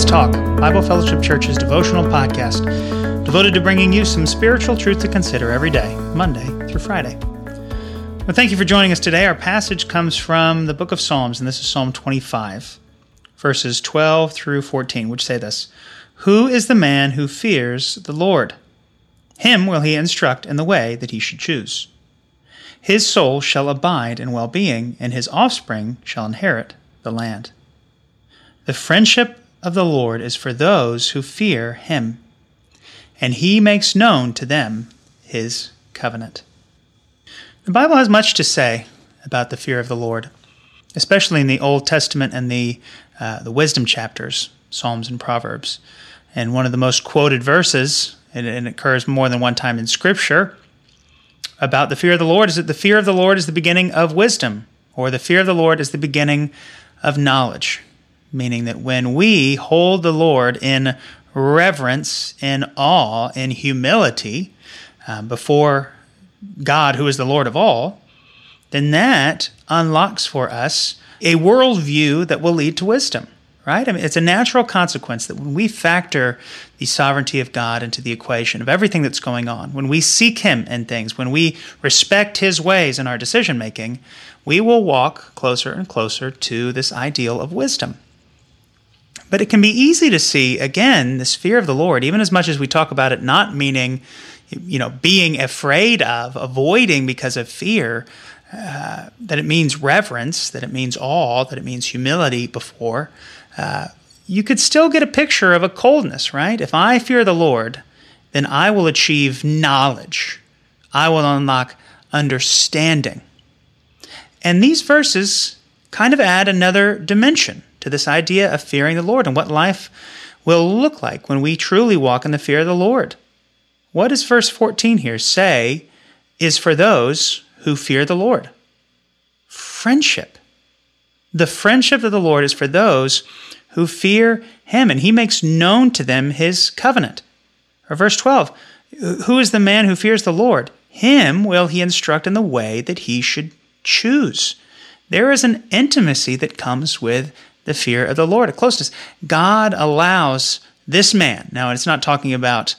Let's Talk, Bible Fellowship Church's devotional podcast devoted to bringing you some spiritual truth to consider every day, Monday through Friday. Well, thank you for joining us today. Our passage comes from the book of Psalms, and this is Psalm 25, verses 12 through 14, which say this Who is the man who fears the Lord? Him will he instruct in the way that he should choose. His soul shall abide in well being, and his offspring shall inherit the land. The friendship of the Lord is for those who fear him, and he makes known to them his covenant. The Bible has much to say about the fear of the Lord, especially in the Old Testament and the, uh, the wisdom chapters, Psalms and Proverbs. And one of the most quoted verses, and it occurs more than one time in Scripture, about the fear of the Lord is that the fear of the Lord is the beginning of wisdom, or the fear of the Lord is the beginning of knowledge meaning that when we hold the Lord in reverence, in awe, in humility uh, before God, who is the Lord of all, then that unlocks for us a worldview that will lead to wisdom, right? I mean, it's a natural consequence that when we factor the sovereignty of God into the equation of everything that's going on, when we seek Him in things, when we respect His ways in our decision making, we will walk closer and closer to this ideal of wisdom. But it can be easy to see, again, this fear of the Lord, even as much as we talk about it not meaning, you know, being afraid of, avoiding because of fear, uh, that it means reverence, that it means awe, that it means humility before. Uh, you could still get a picture of a coldness, right? If I fear the Lord, then I will achieve knowledge. I will unlock understanding. And these verses kind of add another dimension to this idea of fearing the Lord and what life will look like when we truly walk in the fear of the Lord. What does verse 14 here say is for those who fear the Lord? Friendship. The friendship of the Lord is for those who fear him, and he makes known to them his covenant. Or verse 12 Who is the man who fears the Lord? Him will he instruct in the way that he should choose. There is an intimacy that comes with the fear of the Lord, a closeness. God allows this man. Now, it's not talking about,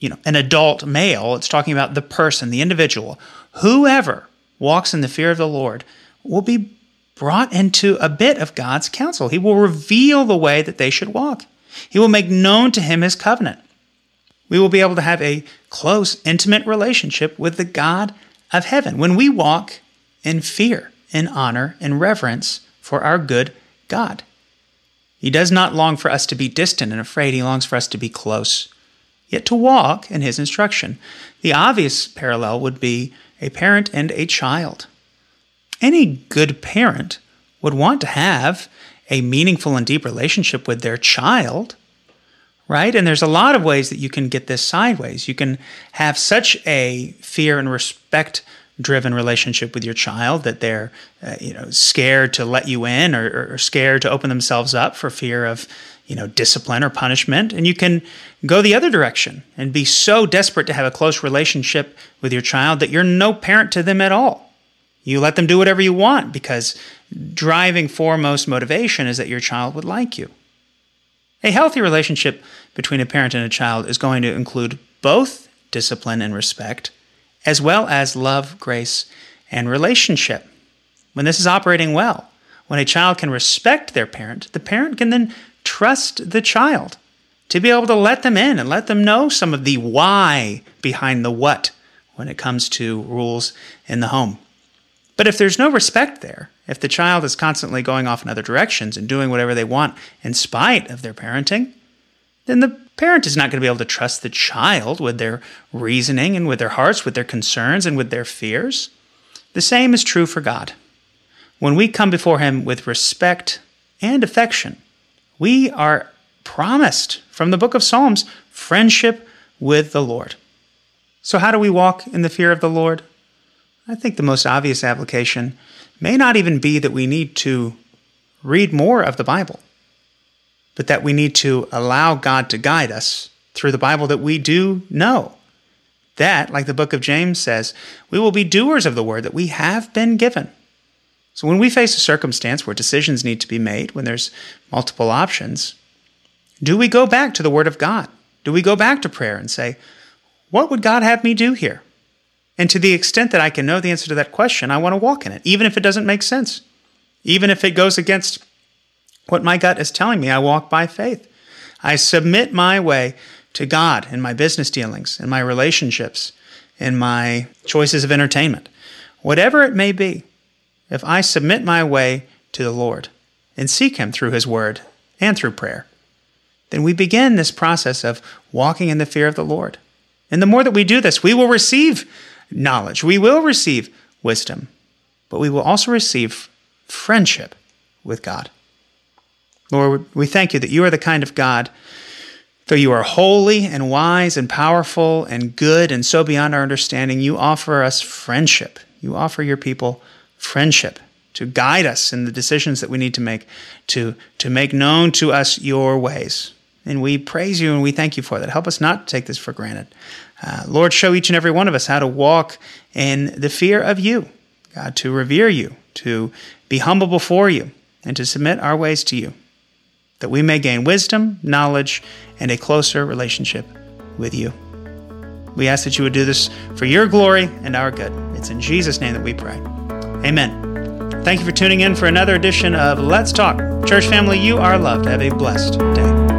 you know, an adult male. It's talking about the person, the individual. Whoever walks in the fear of the Lord will be brought into a bit of God's counsel. He will reveal the way that they should walk. He will make known to him his covenant. We will be able to have a close, intimate relationship with the God of heaven when we walk in fear, in honor, in reverence for our good God. He does not long for us to be distant and afraid, he longs for us to be close, yet to walk in his instruction. The obvious parallel would be a parent and a child. Any good parent would want to have a meaningful and deep relationship with their child, right? And there's a lot of ways that you can get this sideways. You can have such a fear and respect driven relationship with your child that they're uh, you know scared to let you in or, or, scared to open themselves up for fear of you know discipline or punishment. And you can go the other direction and be so desperate to have a close relationship with your child that you're no parent to them at all. You let them do whatever you want because driving foremost motivation is that your child would like you. A healthy relationship between a parent and a child is going to include both discipline and respect as well as love, grace, and relationship. When this is operating well, when a child can respect their parent, the parent can then trust the child to be able to let them in and let them know some of the why behind the what when it comes to rules in the home. But if there's no respect there, if the child is constantly going off in other directions and doing whatever they want in spite of their parenting, then the parent is not going to be able to trust the child with their reasoning and with their hearts, with their concerns and with their fears. The same is true for God. When we come before Him with respect and affection, we are promised from the book of Psalms friendship with the Lord. So, how do we walk in the fear of the Lord? I think the most obvious application may not even be that we need to read more of the Bible but that we need to allow God to guide us through the Bible that we do know. That, like the book of James says, we will be doers of the word that we have been given. So when we face a circumstance where decisions need to be made, when there's multiple options, Do we go back to the Word of God? Do we go back to prayer and say, What would God have me do here? And to the extent that I can know the answer to that question, I want to walk in it, even if it doesn't make sense. Even if it goes against what my gut is telling me, I walk by faith. I submit my way to God in my business dealings, in my relationships, in my choices of entertainment. Whatever it may be, if I submit my way to the Lord and seek Him through His Word and through prayer, then we begin this process of walking in the fear of the Lord. And the more that we do this, we will receive knowledge, we will receive wisdom, but we will also receive friendship with God. Lord, we thank you that you are the kind of God, though you are holy and wise and powerful and good and so beyond our understanding, you offer us friendship. You offer your people friendship to guide us in the decisions that we need to make, to, to make known to us your ways. And we praise you and we thank you for that. Help us not to take this for granted. Uh, Lord, show each and every one of us how to walk in the fear of you, God, to revere you, to be humble before you, and to submit our ways to you, that we may gain wisdom, knowledge, and a closer relationship with you. We ask that you would do this for your glory and our good. It's in Jesus' name that we pray. Amen. Thank you for tuning in for another edition of Let's Talk. Church family, you are loved. Have a blessed day.